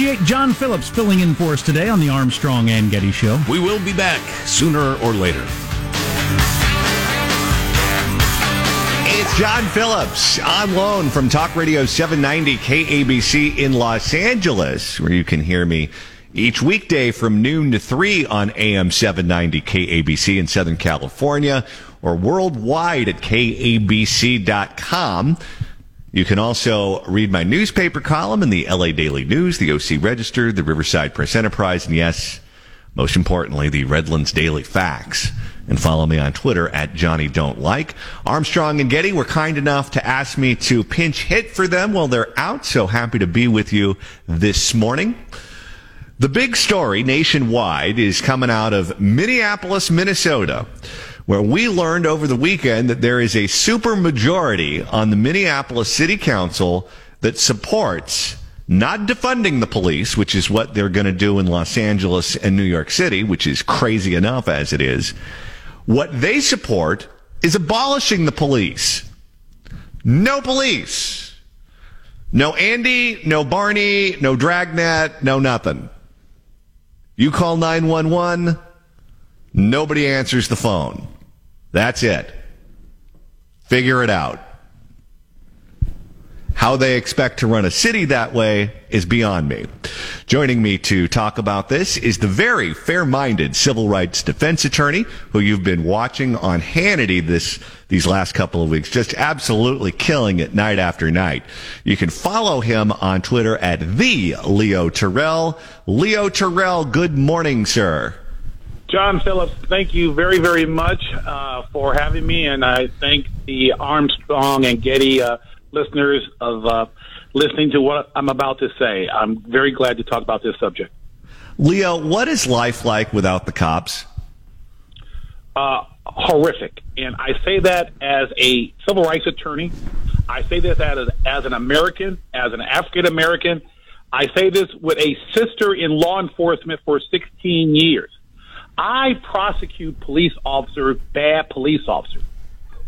appreciate John Phillips filling in for us today on the Armstrong and Getty Show. We will be back sooner or later. It's John Phillips on loan from Talk Radio 790 KABC in Los Angeles, where you can hear me each weekday from noon to 3 on AM 790 KABC in Southern California or worldwide at kabc.com. You can also read my newspaper column in the LA Daily News, the OC Register, the Riverside Press Enterprise, and yes, most importantly, the Redlands Daily Facts. And follow me on Twitter at Johnny Don't Like. Armstrong and Getty were kind enough to ask me to pinch hit for them while they're out, so happy to be with you this morning. The big story nationwide is coming out of Minneapolis, Minnesota where we learned over the weekend that there is a super majority on the Minneapolis City Council that supports not defunding the police, which is what they're going to do in Los Angeles and New York City, which is crazy enough as it is. What they support is abolishing the police. No police. No Andy, no Barney, no Dragnet, no nothing. You call 911, nobody answers the phone. That's it. Figure it out. How they expect to run a city that way is beyond me. Joining me to talk about this is the very fair-minded civil rights defense attorney who you've been watching on Hannity this these last couple of weeks, just absolutely killing it night after night. You can follow him on Twitter at the Leo Terrell. Leo Terrell, good morning, sir. John Phillips, thank you very, very much uh, for having me, and I thank the Armstrong and Getty uh, listeners of uh, listening to what I'm about to say. I'm very glad to talk about this subject. Leo, what is life like without the cops? Uh, horrific, and I say that as a civil rights attorney. I say this as as an American, as an African American. I say this with a sister in law enforcement for 16 years. I prosecute police officers, bad police officers.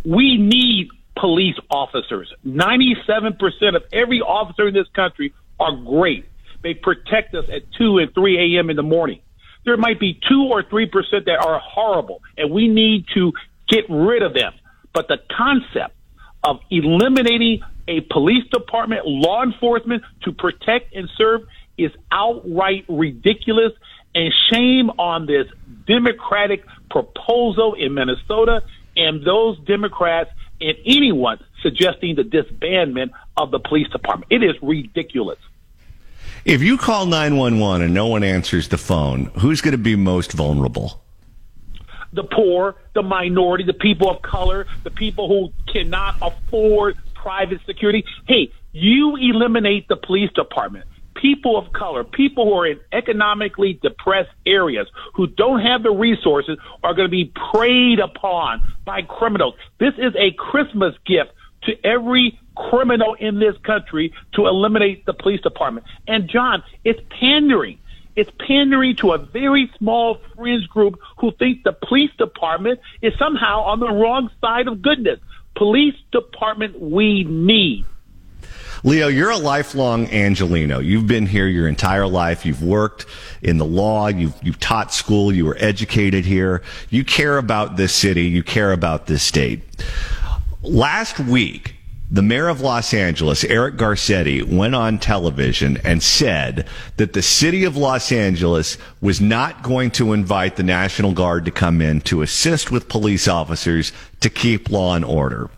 We need police officers. 97% of every officer in this country are great. They protect us at 2 and 3 a.m. in the morning. There might be 2 or 3% that are horrible, and we need to get rid of them. But the concept of eliminating a police department, law enforcement to protect and serve is outright ridiculous and shame on this Democratic proposal in Minnesota and those Democrats and anyone suggesting the disbandment of the police department. It is ridiculous. If you call 911 and no one answers the phone, who's going to be most vulnerable? The poor, the minority, the people of color, the people who cannot afford private security. Hey, you eliminate the police department people of color, people who are in economically depressed areas who don't have the resources are going to be preyed upon by criminals. This is a Christmas gift to every criminal in this country to eliminate the police department. And John, it's pandering. It's pandering to a very small fringe group who think the police department is somehow on the wrong side of goodness. Police department we need. Leo, you're a lifelong Angelino. You've been here your entire life. You've worked in the law. You've, you've taught school. You were educated here. You care about this city. You care about this state. Last week, the mayor of Los Angeles, Eric Garcetti, went on television and said that the city of Los Angeles was not going to invite the National Guard to come in to assist with police officers to keep law and order.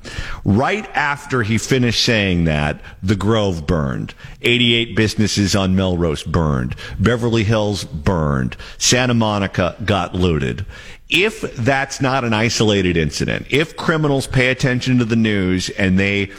Right after he finished saying that, the Grove burned. 88 businesses on Melrose burned. Beverly Hills burned. Santa Monica got looted if that's not an isolated incident, if criminals pay attention to the news and they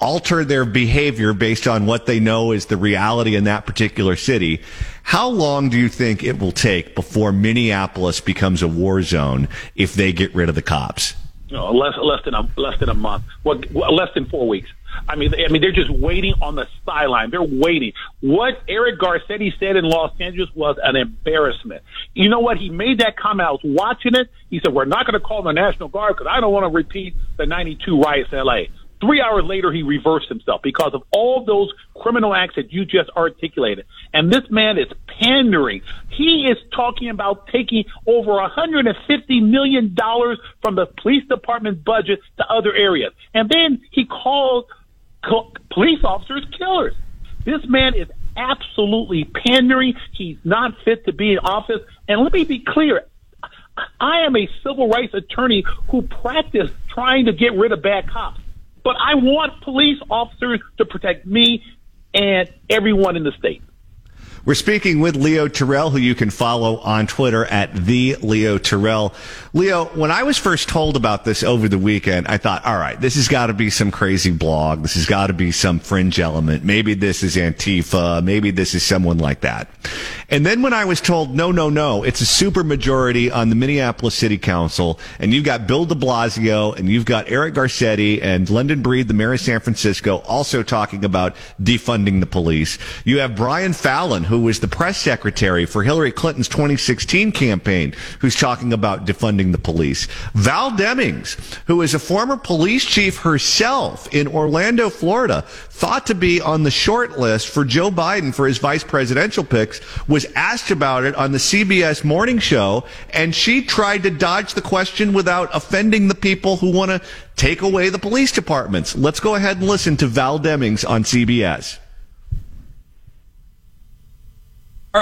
alter their behavior based on what they know is the reality in that particular city, how long do you think it will take before Minneapolis becomes a war zone if they get rid of the cops? No, less less than a less than a month. What less than four weeks. I mean, I mean, they're just waiting on the sideline. They're waiting. What Eric Garcetti said in Los Angeles was an embarrassment. You know what? He made that comment. I was watching it. He said, "We're not going to call the National Guard because I don't want to repeat the '92 riots in L.A." Three hours later, he reversed himself because of all those criminal acts that you just articulated. And this man is pandering. He is talking about taking over $150 million from the police department's budget to other areas. And then he called police officers killers. This man is absolutely pandering. He's not fit to be in office. And let me be clear. I am a civil rights attorney who practiced trying to get rid of bad cops. But I want police officers to protect me and everyone in the state. We're speaking with Leo Terrell, who you can follow on Twitter at the Leo Terrell. Leo, when I was first told about this over the weekend, I thought, all right, this has got to be some crazy blog. This has got to be some fringe element. Maybe this is Antifa. Maybe this is someone like that. And then when I was told, no, no, no, it's a super majority on the Minneapolis City Council, and you've got Bill de Blasio, and you've got Eric Garcetti, and London Breed, the mayor of San Francisco, also talking about defunding the police. You have Brian Fallon, who was the press secretary for Hillary Clinton's 2016 campaign, who's talking about defunding the police. Val Demings, who is a former police chief herself in Orlando, Florida, thought to be on the short list for Joe Biden for his vice presidential picks, was asked about it on the CBS morning show, and she tried to dodge the question without offending the people who want to take away the police departments. Let's go ahead and listen to Val Demings on CBS.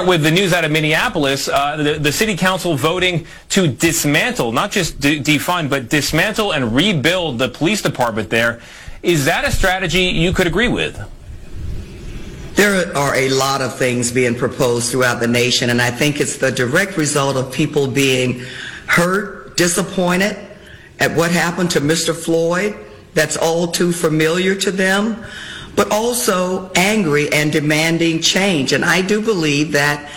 with the news out of Minneapolis, uh, the, the, city council voting to dismantle, not just de- defund, but dismantle and rebuild the police department there. Is that a strategy you could agree with? There are a lot of things being proposed throughout the nation, and I think it's the direct result of people being hurt, disappointed at what happened to Mr. Floyd. That's all too familiar to them but also angry and demanding change. And I do believe that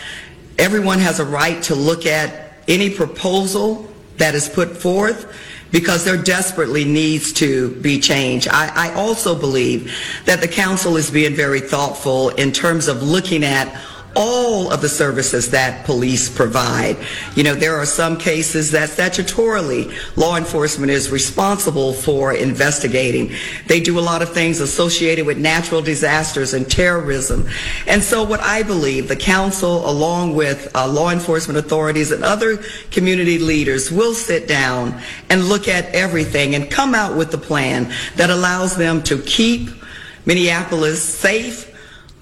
everyone has a right to look at any proposal that is put forth because there desperately needs to be change. I, I, also believe that the council is being very thoughtful in terms of looking at all of the services that police provide. You know, there are some cases that statutorily law enforcement is responsible for investigating. They do a lot of things associated with natural disasters and terrorism. And so what I believe the council, along with uh, law enforcement authorities and other community leaders, will sit down and look at everything and come out with a plan that allows them to keep Minneapolis safe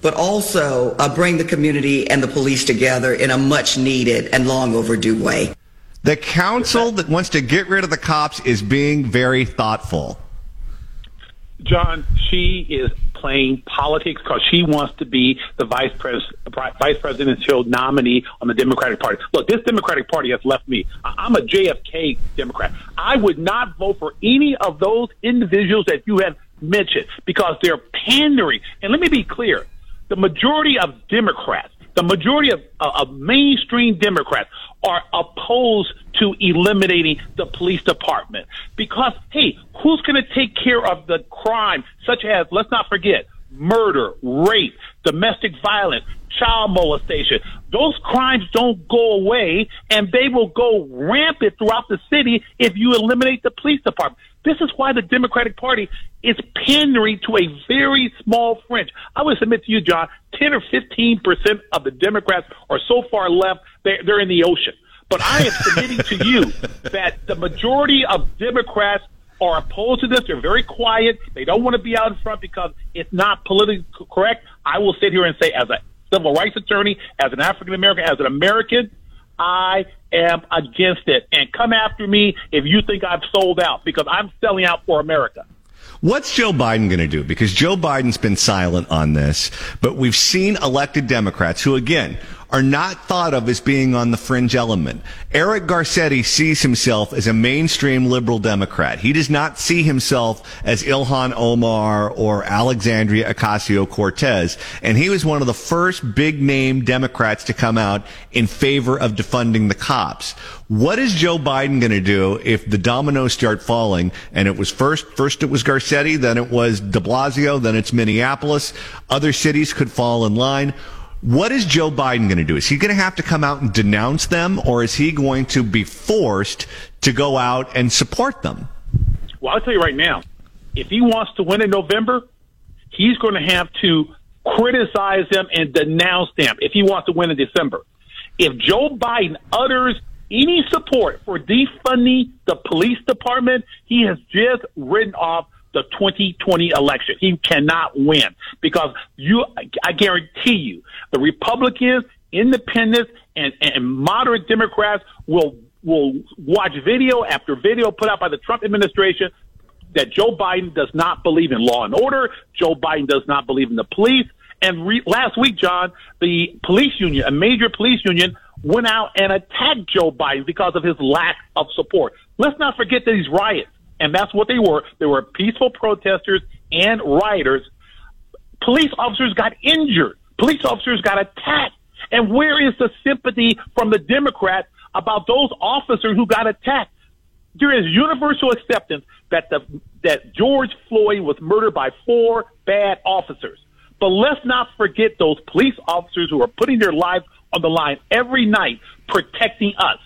but also uh, bring the community and the police together in a much needed and long overdue way. The council that wants to get rid of the cops is being very thoughtful. John, she is playing politics because she wants to be the vice, pres- vice presidential nominee on the Democratic Party. Look, this Democratic Party has left me. I'm a JFK Democrat. I would not vote for any of those individuals that you have mentioned because they're pandering. And let me be clear the majority of Democrats, the majority of, uh, of mainstream Democrats are opposed to eliminating the police department because, hey, who's going to take care of the crime such as, let's not forget, murder, rape, domestic violence, child molestation. Those crimes don't go away and they will go rampant throughout the city if you eliminate the police department. This is why the Democratic Party is pandering to a very small fringe. I would submit to you, John, 10 or 15 percent of the Democrats are so far left, they're, they're in the ocean. But I am submitting to you that the majority of Democrats are opposed to this. They're very quiet. They don't want to be out in front because it's not politically correct. I will sit here and say, as a civil rights attorney, as an African American, as an American, I am against it. And come after me if you think I've sold out because I'm selling out for America. What's Joe Biden going to do? Because Joe Biden's been silent on this, but we've seen elected Democrats who, again, are not thought of as being on the fringe element. Eric Garcetti sees himself as a mainstream liberal Democrat. He does not see himself as Ilhan Omar or Alexandria Ocasio-Cortez. And he was one of the first big name Democrats to come out in favor of defunding the cops. What is Joe Biden going to do if the dominoes start falling? And it was first, first it was Garcetti, then it was de Blasio, then it's Minneapolis. Other cities could fall in line. What is Joe Biden going to do? Is he going to have to come out and denounce them, or is he going to be forced to go out and support them? Well, I'll tell you right now, if he wants to win in November, he's going to have to criticize them and denounce them if he wants to win in December. If Joe Biden utters any support for defunding the police department, he has just written off the 2020 election. He cannot win because you, I guarantee you, the Republicans, independents, and, and moderate Democrats will will watch video after video put out by the Trump administration that Joe Biden does not believe in law and order. Joe Biden does not believe in the police. And re- last week, John, the police union, a major police union, went out and attacked Joe Biden because of his lack of support. Let's not forget these riots, and that's what they were. They were peaceful protesters and rioters. Police officers got injured. Police officers got attacked. And where is the sympathy from the Democrats about those officers who got attacked? There is universal acceptance that the that George Floyd was murdered by four bad officers. But let's not forget those police officers who are putting their lives on the line every night protecting us.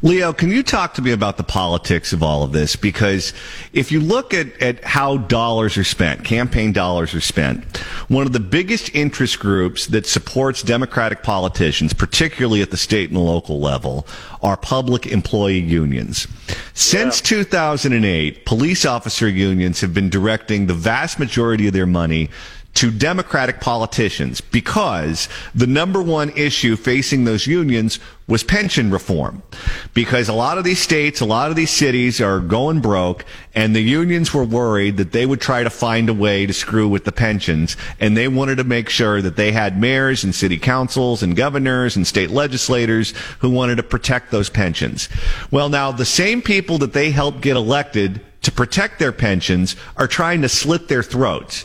Leo, can you talk to me about the politics of all of this? Because if you look at, at how dollars are spent, campaign dollars are spent, one of the biggest interest groups that supports Democratic politicians, particularly at the state and local level, are public employee unions. Since yeah. 2008, police officer unions have been directing the vast majority of their money to Democratic politicians because the number one issue facing those unions was pension reform. Because a lot of these states, a lot of these cities are going broke and the unions were worried that they would try to find a way to screw with the pensions and they wanted to make sure that they had mayors and city councils and governors and state legislators who wanted to protect those pensions. Well, now the same people that they helped get elected to protect their pensions are trying to slit their throats.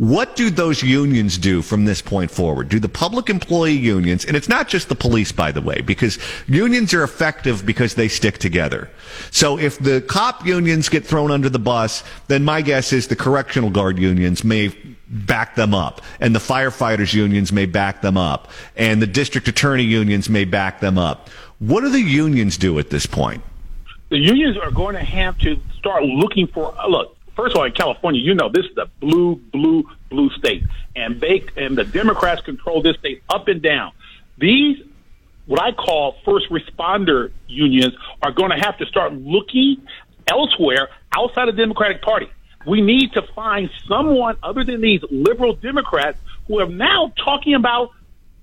What do those unions do from this point forward? Do the public employee unions, and it's not just the police, by the way, because unions are effective because they stick together. So if the cop unions get thrown under the bus, then my guess is the correctional guard unions may back them up, and the firefighters unions may back them up, and the district attorney unions may back them up. What do the unions do at this point? The unions are going to have to start looking for, look, first of all, in California, you know this is a blue, blue, blue state, and they and the Democrats control this state up and down. These, what I call first responder unions, are going to have to start looking elsewhere outside of the Democratic Party. We need to find someone other than these liberal Democrats who are now talking about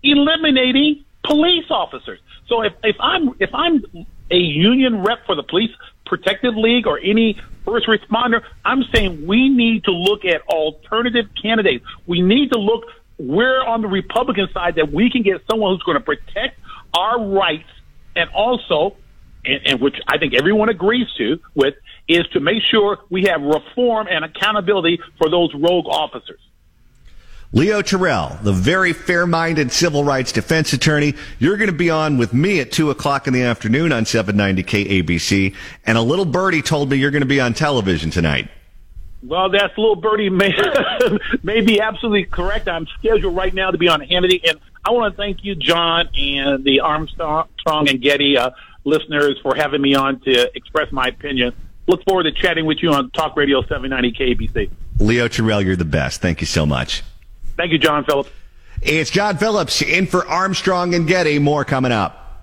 eliminating police officers. So if, if I'm if I'm a union rep for the police protective league or any first responder. I'm saying we need to look at alternative candidates. We need to look where on the Republican side that we can get someone who's going to protect our rights and also, and, and which I think everyone agrees to with, is to make sure we have reform and accountability for those rogue officers. Leo Terrell, the very fair-minded civil rights defense attorney. You're going to be on with me at 2 o'clock in the afternoon on 790 KABC. And a little birdie told me you're going to be on television tonight. Well, that's little birdie may, may be absolutely correct. I'm scheduled right now to be on Hannity. And I want to thank you, John, and the Armstrong and Getty uh, listeners for having me on to express my opinion. Look forward to chatting with you on Talk Radio 790 KABC. Leo Terrell, you're the best. Thank you so much. Thank you, John Phillips. It's John Phillips in for Armstrong and Getty. More coming up.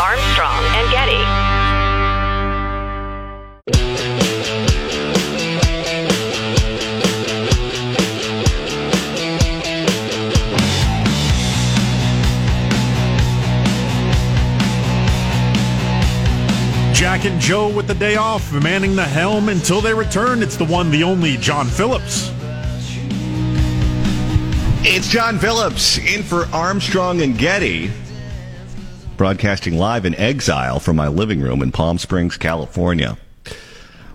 Armstrong and Getty. Jack and Joe with the day off, manning the helm until they return. It's the one, the only John Phillips. It's John Phillips in for Armstrong and Getty, broadcasting live in exile from my living room in Palm Springs, California. I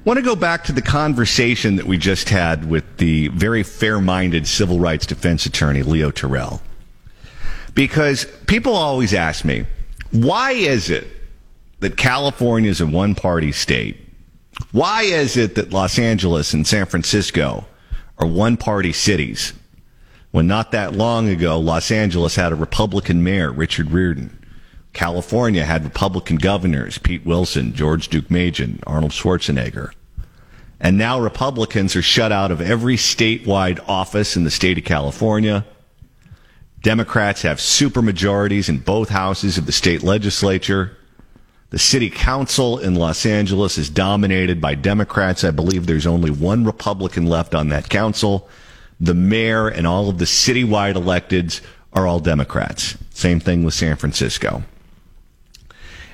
want to go back to the conversation that we just had with the very fair minded civil rights defense attorney, Leo Terrell. Because people always ask me, why is it that California is a one party state? Why is it that Los Angeles and San Francisco are one party cities? When not that long ago, Los Angeles had a Republican mayor, Richard Riordan. California had Republican governors, Pete Wilson, George Deukmejian, Arnold Schwarzenegger. And now Republicans are shut out of every statewide office in the state of California. Democrats have supermajorities in both houses of the state legislature. The city council in Los Angeles is dominated by Democrats. I believe there's only one Republican left on that council. The mayor and all of the citywide electeds are all Democrats. Same thing with San Francisco.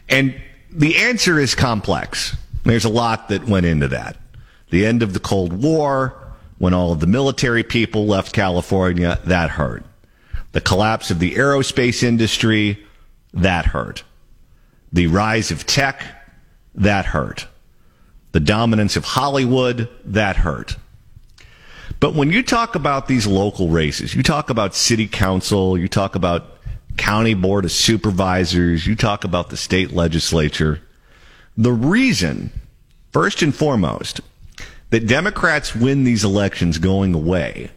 And the answer is complex. There's a lot that went into that. The end of the Cold War, when all of the military people left California, that hurt. The collapse of the aerospace industry, that hurt. The rise of tech, that hurt. The dominance of Hollywood, that hurt. But when you talk about these local races, you talk about city council, you talk about county board of supervisors, you talk about the state legislature, the reason, first and foremost, that Democrats win these elections going away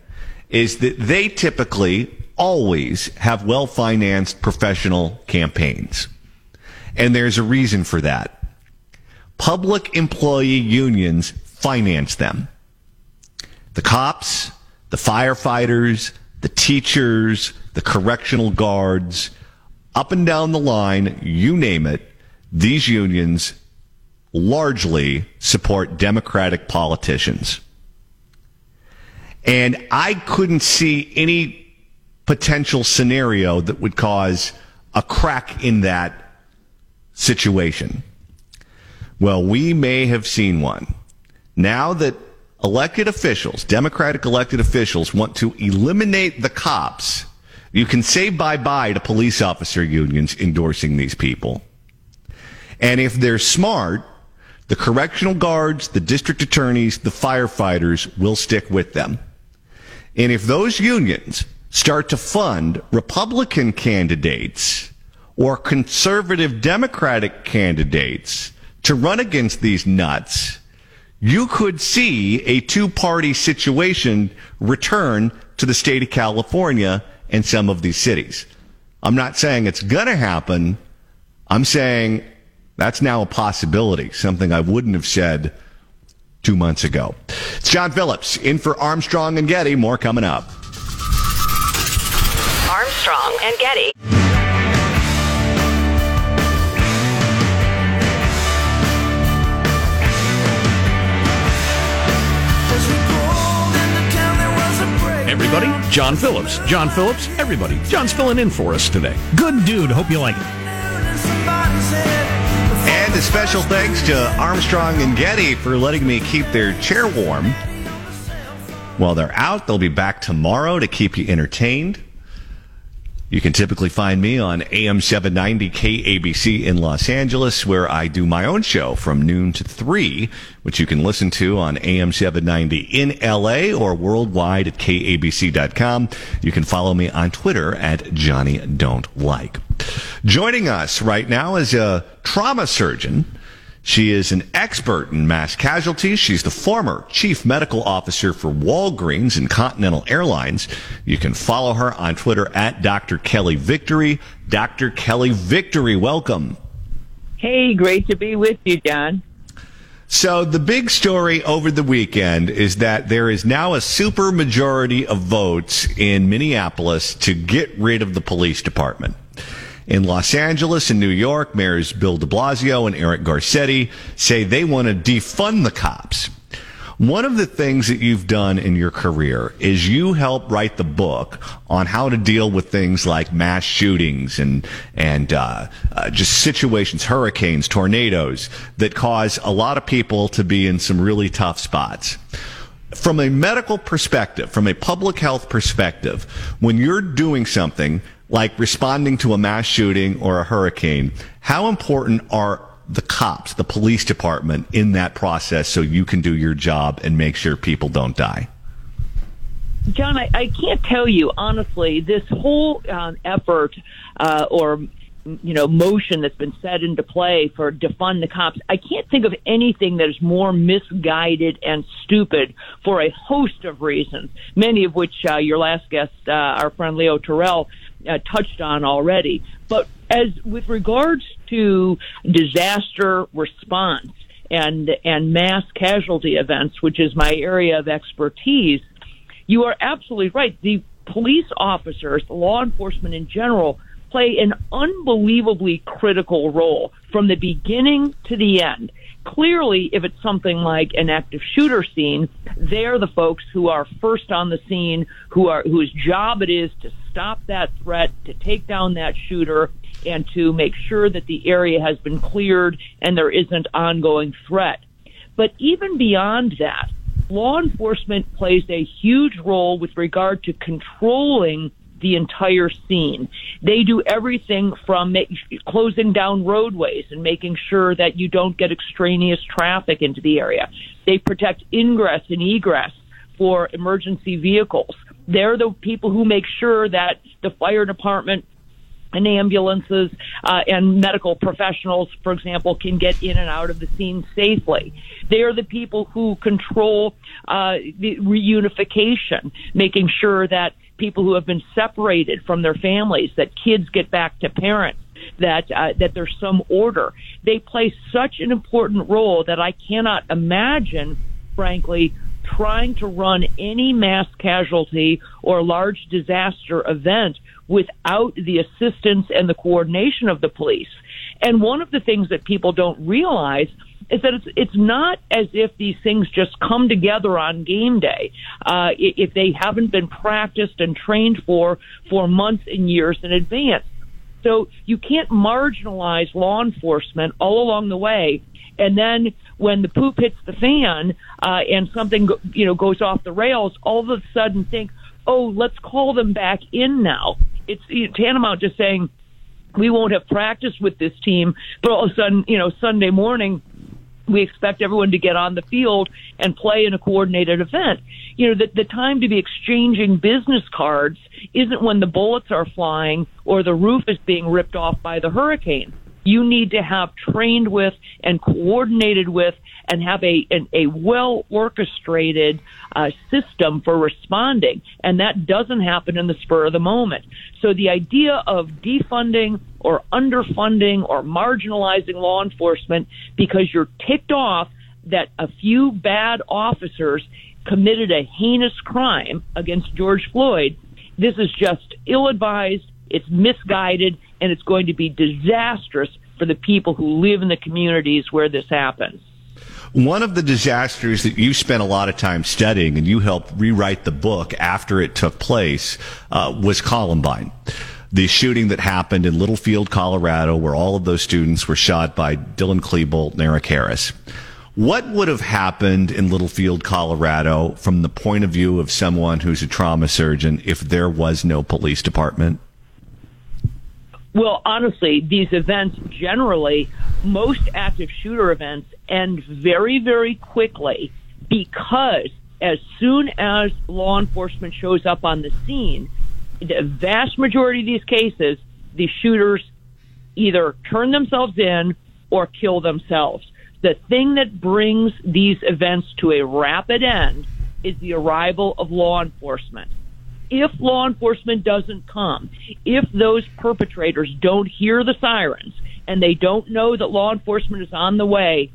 is that they typically always have well financed professional campaigns. And there's a reason for that. Public employee unions finance them. The cops, the firefighters, the teachers, the correctional guards, up and down the line, you name it, these unions largely support Democratic politicians. And I couldn't see any potential scenario that would cause a crack in that situation. Well, we may have seen one. Now that elected officials, Democratic elected officials, want to eliminate the cops, you can say bye bye to police officer unions endorsing these people. And if they're smart, the correctional guards, the district attorneys, the firefighters will stick with them. And if those unions start to fund Republican candidates or conservative Democratic candidates to run against these nuts, you could see a two party situation return to the state of California and some of these cities. I'm not saying it's going to happen. I'm saying that's now a possibility, something I wouldn't have said two months ago. It's John Phillips in for Armstrong and Getty. More coming up. Armstrong and Getty. Everybody, John Phillips. John Phillips, everybody. John's filling in for us today. Good dude. Hope you like it. And a special thanks to Armstrong and Getty for letting me keep their chair warm. While they're out, they'll be back tomorrow to keep you entertained. You can typically find me on AM 790 KABC in Los Angeles, where I do my own show from noon to 3, which you can listen to on AM 790 in LA or worldwide at KABC.com. You can follow me on Twitter at Johnny Don't Like. Joining us right now is a trauma surgeon. She is an expert in mass casualties. She's the former chief medical officer for Walgreens and Continental Airlines. You can follow her on Twitter at Dr. Kelly Victory. Dr. Kelly Victory, welcome. Hey, great to be with you, John. So the big story over the weekend is that there is now a super majority of votes in Minneapolis to get rid of the police department. In Los Angeles and New York, mayors Bill de Blasio and Eric Garcetti say they want to defund the cops. One of the things that you've done in your career is you help write the book on how to deal with things like mass shootings and and uh, uh, just situations, hurricanes, tornadoes that cause a lot of people to be in some really tough spots from a medical perspective, from a public health perspective, when you're doing something like responding to a mass shooting or a hurricane, how important are the cops, the police department in that process so you can do your job and make sure people don't die? John, I, I can't tell you honestly. This whole um, effort, uh, or you know, motion that's been set into play for defund the cops. I can't think of anything that is more misguided and stupid for a host of reasons. Many of which uh, your last guest, uh, our friend Leo Terrell, uh, touched on already. But as with regards to disaster response, and and mass casualty events, which is my area of expertise, you are absolutely right. The police officers, law enforcement in general, play an unbelievably critical role from the beginning to the end. Clearly, if it's something like an active shooter scene, they're the folks who are first on the scene, who are whose job it is to stop that threat, to take down that shooter, and to make sure that the area has been cleared and there isn't ongoing threat. But even beyond that, law enforcement plays a huge role with regard to controlling the entire scene. They do everything from closing down roadways and making sure that you don't get extraneous traffic into the area. They protect ingress and egress for emergency vehicles. They're the people who make sure that the fire department and ambulances uh, and medical professionals, for example, can get in and out of the scene safely. They are the people who control uh, the reunification, making sure that people who have been separated from their families, that kids get back to parents, that uh, that there's some order. They play such an important role that I cannot imagine, frankly, trying to run any mass casualty or large disaster event without the assistance and the coordination of the police. And one of the things that people don't realize is that it's it's not as if these things just come together on game day. Uh, if they haven't been practiced and trained for for months and years in advance, so you can't marginalize law enforcement all along the way, and then when the poop hits the fan uh, and something you know goes off the rails, all of a sudden think, oh, let's call them back in now. It's you know, tantamount to saying we won't have practice with this team, but all of a sudden, you know, Sunday morning we expect everyone to get on the field and play in a coordinated event. You know, the, the time to be exchanging business cards isn't when the bullets are flying or the roof is being ripped off by the hurricane you need to have trained with and coordinated with and have a an, a well orchestrated uh, system for responding, and that doesn't happen in the spur of the moment. So the idea of defunding or underfunding or marginalizing law enforcement because you're ticked off that a few bad officers committed a heinous crime against George Floyd, this is just ill advised, it's misguided, and it's going to be disastrous for the people who live in the communities where this happens. One of the disasters that you spent a lot of time studying and you helped rewrite the book after it took place uh, was Columbine. The shooting that happened in Littlefield, Colorado, where all of those students were shot by Dylan Klebold and Eric Harris. What would have happened in Littlefield, Colorado, from the point of view of someone who's a trauma surgeon, if there was no police department? Well, honestly, these events generally, most active shooter events end very, very quickly because as soon as law enforcement shows up on the scene, the vast majority of these cases, the shooters either turn themselves in or kill themselves. The thing that brings these events to a rapid end is the arrival of law enforcement if law enforcement doesn't come, if those perpetrators don't hear the sirens and they don't know that law enforcement is on the way,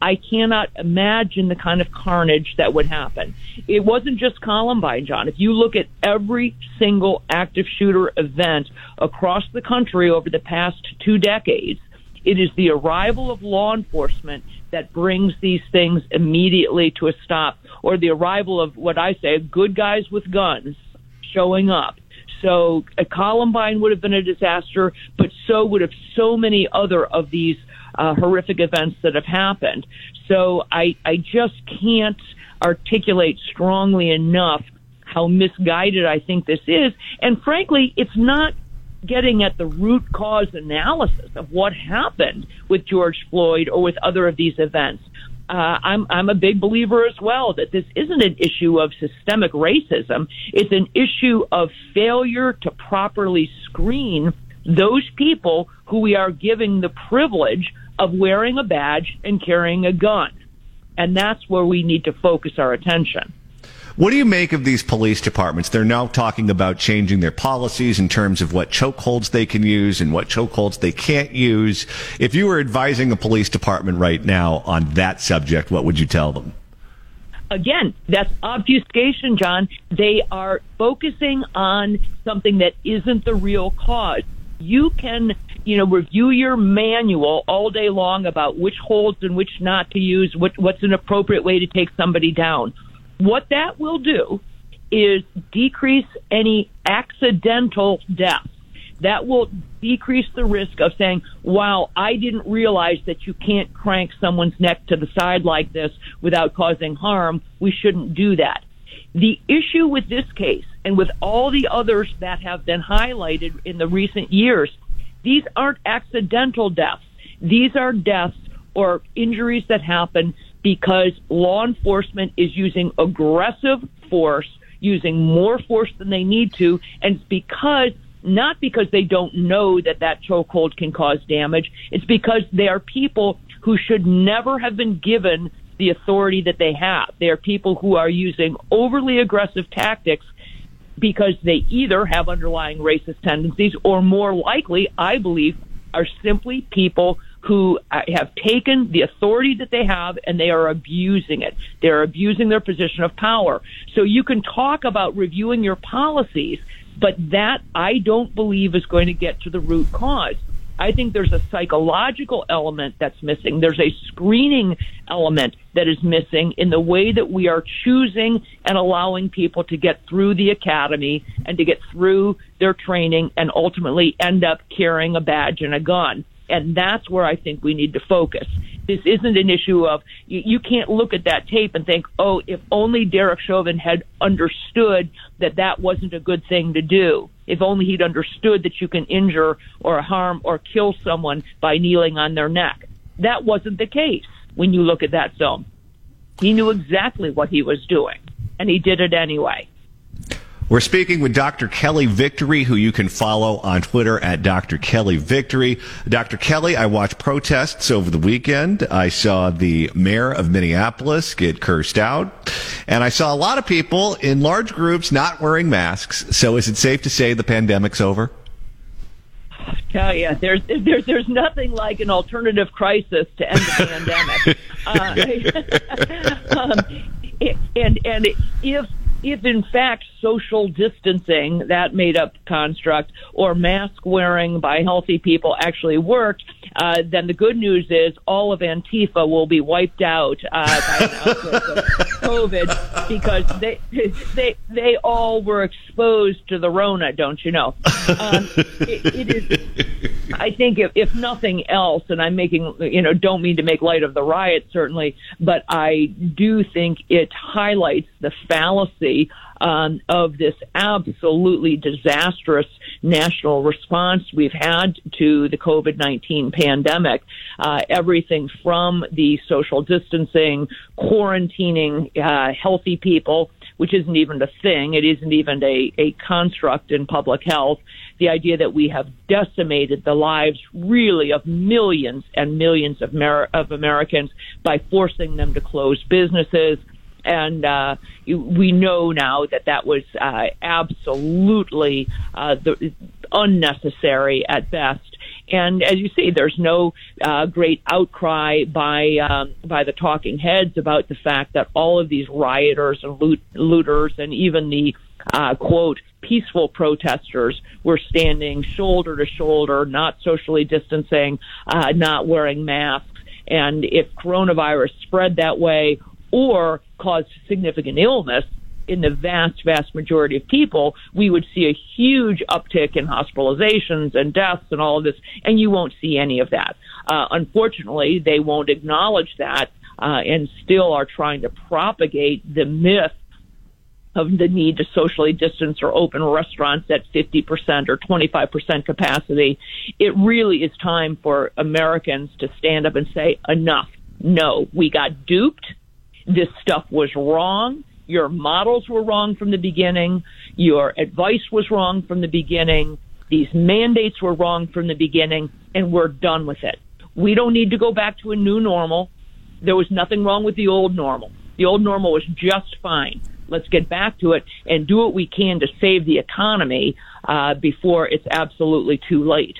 I cannot imagine the kind of carnage that would happen. It wasn't just Columbine, John. If you look at every single active shooter event across the country over the past two decades, it is the arrival of law enforcement that brings these things immediately to a stop, or the arrival of what I say, good guys with guns showing up. So a Columbine would have been a disaster, but so would have so many other of these uh, horrific events that have happened. So I, I just can't articulate strongly enough how misguided I think this is. And frankly, it's not getting at the root cause analysis of what happened with George Floyd or with other of these events uh, I'm I'm a big believer as well that this isn't an issue of systemic racism. It's an issue of failure to properly screen those people who we are giving the privilege of wearing a badge and carrying a gun. And that's where we need to focus our attention. What do you make of these police departments? They're now talking about changing their policies in terms of what chokeholds they can use and what chokeholds they can't use. If you were advising a police department right now on that subject, what would you tell them? Again, that's obfuscation, John. They are focusing on something that isn't the real cause. You can, you know, review your manual all day long about which holds and which not to use, what, what's an appropriate way to take somebody down. What that will do is decrease any accidental deaths. That will decrease the risk of saying, wow, I didn't realize that you can't crank someone's neck to the side like this without causing harm. We shouldn't do that. The issue with this case and with all the others that have been highlighted in the recent years, these aren't accidental deaths. These are deaths or injuries that happen because law enforcement is using aggressive force, using more force than they need to, and it's because not because they don't know that that chokehold can cause damage. It's because they are people who should never have been given the authority that they have. They are people who are using overly aggressive tactics because they either have underlying racist tendencies or more likely, I believe, are simply people who uh, have taken the authority that they have and they are abusing it. They're abusing their position of power. So you can talk about reviewing your policies, but that I don't believe is going to get to the root cause. I think there's a psychological element that's missing. There's a screening element that is missing in the way that we are choosing and allowing people to get through the academy and to get through their training and ultimately end up carrying a badge and a gun. And that's where I think we need to focus. This isn't an issue of, you, you can't look at that tape and think, oh, if only Derek Chauvin had understood that that wasn't a good thing to do. If only he'd understood that you can injure or harm or kill someone by kneeling on their neck. That wasn't the case when you look at that film. He knew exactly what he was doing, and he did it anyway. We're speaking with Dr. Kelly Victory, who you can follow on Twitter at Dr. Kelly Victory. Dr. Kelly, I watched protests over the weekend. I saw the mayor of Minneapolis get cursed out. And I saw a lot of people in large groups not wearing masks. So is it safe to say the pandemic's over? tell yeah, there's there's there's nothing like an alternative crisis to end the pandemic. Uh, um, and and if if in fact social distancing, that made up construct, or mask wearing by healthy people actually worked, uh, then the good news is all of Antifa will be wiped out uh, by an outbreak of COVID because they they they all were exposed to the Rona, don't you know? Um, it, it is. I think if, if nothing else, and I'm making you know don't mean to make light of the riot certainly, but I do think it highlights the fallacy um, of this absolutely disastrous national response we've had to the COVID 19 pandemic. Uh, everything from the social distancing, quarantining uh, healthy people, which isn't even a thing, it isn't even a, a construct in public health. The idea that we have decimated the lives really of millions and millions of, Mer- of Americans by forcing them to close businesses, and uh, we know now that that was uh, absolutely uh, the, unnecessary at best. And as you see, there's no uh, great outcry by um, by the talking heads about the fact that all of these rioters and loot- looters and even the uh, quote peaceful protesters were standing shoulder to shoulder, not socially distancing, uh, not wearing masks. And if coronavirus spread that way or caused significant illness in the vast, vast majority of people, we would see a huge uptick in hospitalizations and deaths and all of this, and you won't see any of that. Uh, unfortunately, they won't acknowledge that uh, and still are trying to propagate the myth of the need to socially distance or open restaurants at 50% or 25% capacity. It really is time for Americans to stand up and say, enough. No, we got duped this stuff was wrong. Your models were wrong from the beginning. Your advice was wrong from the beginning. These mandates were wrong from the beginning, and we're done with it. We don't need to go back to a new normal. There was nothing wrong with the old normal. The old normal was just fine. Let's get back to it and do what we can to save the economy uh, before it's absolutely too late.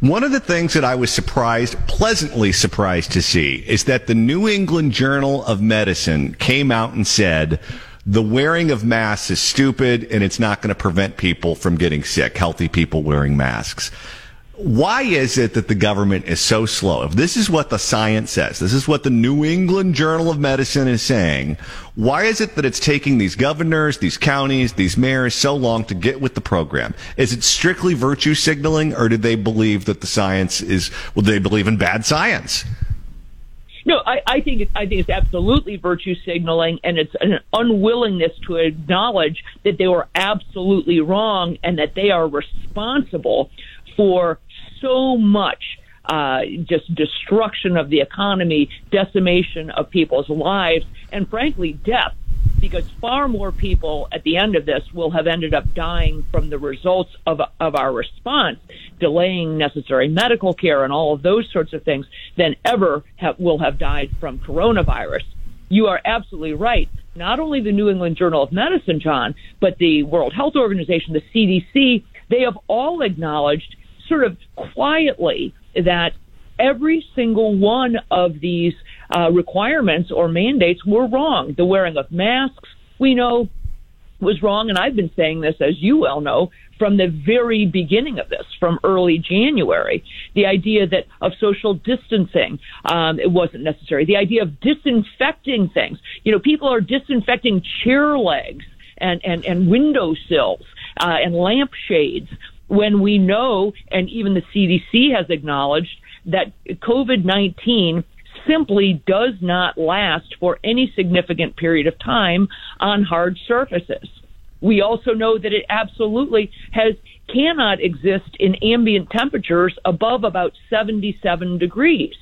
One of the things that I was surprised, pleasantly surprised to see, is that the New England Journal of Medicine came out and said the wearing of masks is stupid and it's not going to prevent people from getting sick, healthy people wearing masks why is it that the government is so slow? If this is what the science says, this is what the New England Journal of Medicine is saying, why is it that it's taking these governors, these counties, these mayors so long to get with the program? Is it strictly virtue signaling or do they believe that the science is, well, they believe in bad science? No, I, I think I think it's absolutely virtue signaling, and it's an unwillingness to acknowledge that they were absolutely wrong and that they are responsible for so much uh, just destruction of the economy, decimation of people's lives, and frankly, death. Because far more people at the end of this will have ended up dying from the results of, of our response, delaying necessary medical care and all of those sorts of things, than ever have, will have died from coronavirus. You are absolutely right. Not only the New England Journal of Medicine, John, but the World Health Organization, the CDC, they have all acknowledged sort of quietly that every single one of these uh, requirements or mandates were wrong. The wearing of masks, we know, was wrong, and I've been saying this, as you well know, from the very beginning of this, from early January. The idea that of social distancing, um, it wasn't necessary. The idea of disinfecting things. You know, people are disinfecting chair legs and and and windowsills uh, and lampshades when we know, and even the CDC has acknowledged, that COVID 19 simply does not last for any significant period of time on hard surfaces. We also know that it absolutely has cannot exist in ambient temperatures above about 77 degrees.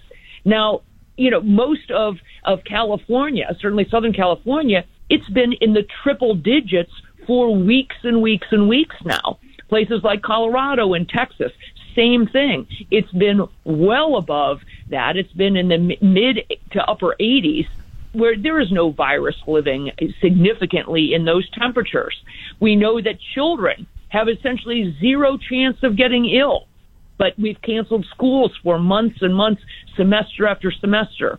Now, you know, most of, of California, certainly Southern California, it's been in the triple digits for weeks and weeks and weeks now. Places like Colorado and Texas, same thing. It's been well above that. It's been in the mid to upper 80s where there is no virus living significantly in those temperatures. We know that children have essentially zero chance of getting ill, but we've canceled schools for months and months, semester after semester.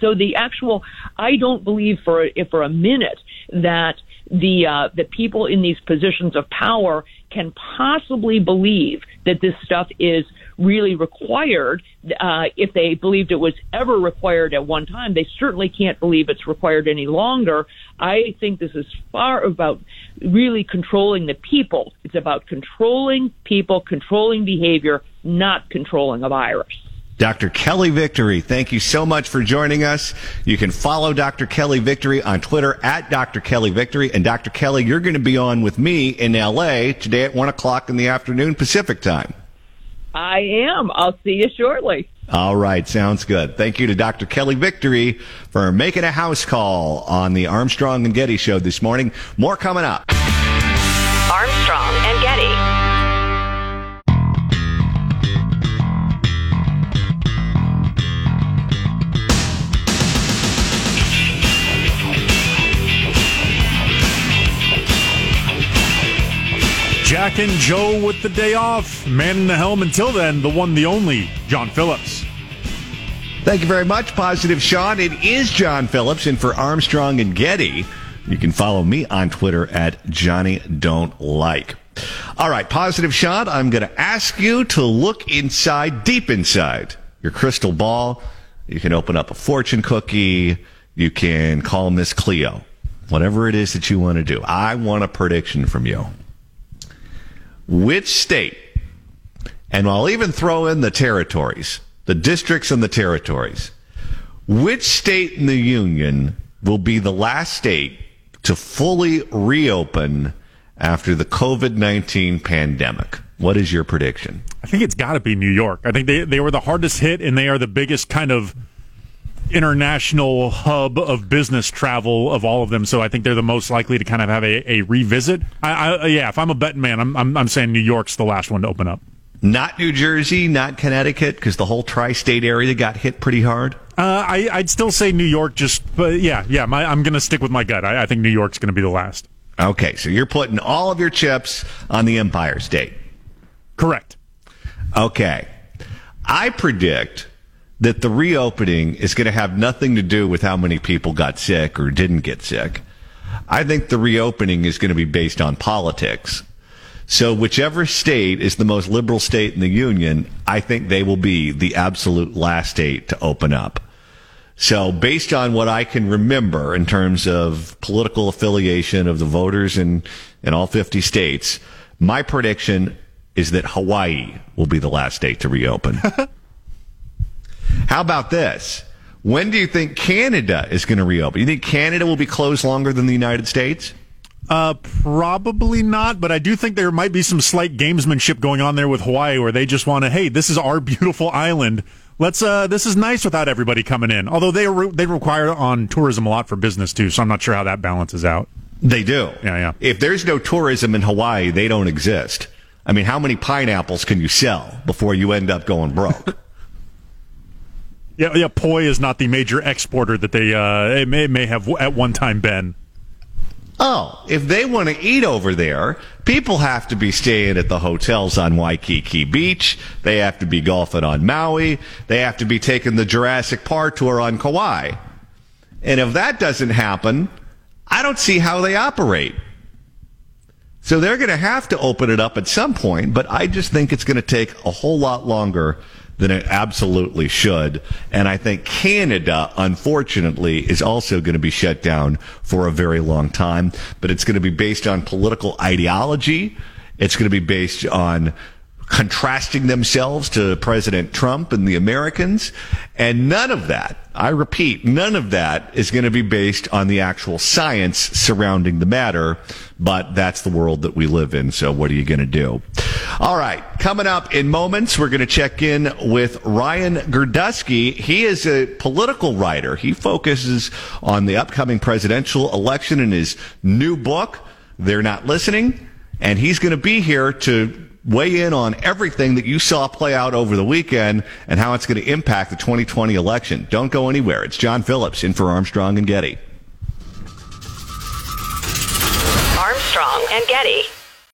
So the actual, I don't believe for for a minute that the uh, the people in these positions of power can possibly believe that this stuff is really required. Uh, if they believed it was ever required at one time, they certainly can't believe it's required any longer. I think this is far about really controlling the people. It's about controlling people, controlling behavior, not controlling a virus. Dr. Kelly Victory, thank you so much for joining us. You can follow Dr. Kelly Victory on Twitter at Dr. Kelly Victory. And Dr. Kelly, you're going to be on with me in LA today at one o'clock in the afternoon Pacific time. I am. I'll see you shortly. All right. Sounds good. Thank you to Dr. Kelly Victory for making a house call on the Armstrong and Getty show this morning. More coming up. Armstrong Jack and Joe with the day off, manning the helm until then, the one, the only, John Phillips. Thank you very much, Positive Sean. It is John Phillips, and for Armstrong and Getty, you can follow me on Twitter at Johnny Don't Like. All right, Positive Sean, I'm going to ask you to look inside, deep inside your crystal ball. You can open up a fortune cookie. You can call Miss Cleo. Whatever it is that you want to do. I want a prediction from you which state, and I'll even throw in the territories, the districts and the territories, which state in the union will be the last state to fully reopen after the COVID 19 pandemic? What is your prediction? I think it's got to be New York. I think they, they were the hardest hit, and they are the biggest kind of international hub of business travel of all of them. So I think they're the most likely to kind of have a, a revisit. I, I, yeah, if I'm a betting man, I'm, I'm, I'm saying New York's the last one to open up. Not New Jersey, not Connecticut, because the whole tri-state area got hit pretty hard. Uh, I, I'd still say New York. Just, but yeah, yeah. My, I'm going to stick with my gut. I, I think New York's going to be the last. Okay, so you're putting all of your chips on the Empire State. Correct. Okay. I predict that the reopening is going to have nothing to do with how many people got sick or didn't get sick. I think the reopening is going to be based on politics. So whichever state is the most liberal state in the union, I think they will be the absolute last state to open up. So based on what I can remember in terms of political affiliation of the voters in, in all 50 states, my prediction is that Hawaii will be the last state to reopen. How about this? When do you think Canada is going to reopen? You think Canada will be closed longer than the United States? Uh, probably not, but I do think there might be some slight gamesmanship going on there with Hawaii, where they just want to, hey, this is our beautiful island. Let's. Uh, this is nice without everybody coming in. Although they re- they require on tourism a lot for business too, so I'm not sure how that balances out. They do. Yeah, yeah. If there's no tourism in Hawaii, they don't exist. I mean, how many pineapples can you sell before you end up going broke? yeah, yeah. Poi is not the major exporter that they uh, it may, may have at one time been. Oh, if they want to eat over there, people have to be staying at the hotels on Waikiki Beach. They have to be golfing on Maui. They have to be taking the Jurassic Park tour on Kauai. And if that doesn't happen, I don't see how they operate. So they're going to have to open it up at some point, but I just think it's going to take a whole lot longer than it absolutely should. And I think Canada, unfortunately, is also going to be shut down for a very long time. But it's going to be based on political ideology. It's going to be based on contrasting themselves to President Trump and the Americans. And none of that, I repeat, none of that is going to be based on the actual science surrounding the matter. But that's the world that we live in. So what are you going to do? All right. Coming up in moments, we're going to check in with Ryan Girdusky. He is a political writer. He focuses on the upcoming presidential election in his new book. They're not listening. And he's going to be here to weigh in on everything that you saw play out over the weekend and how it's going to impact the 2020 election. Don't go anywhere. It's John Phillips in for Armstrong and Getty. Armstrong and Getty.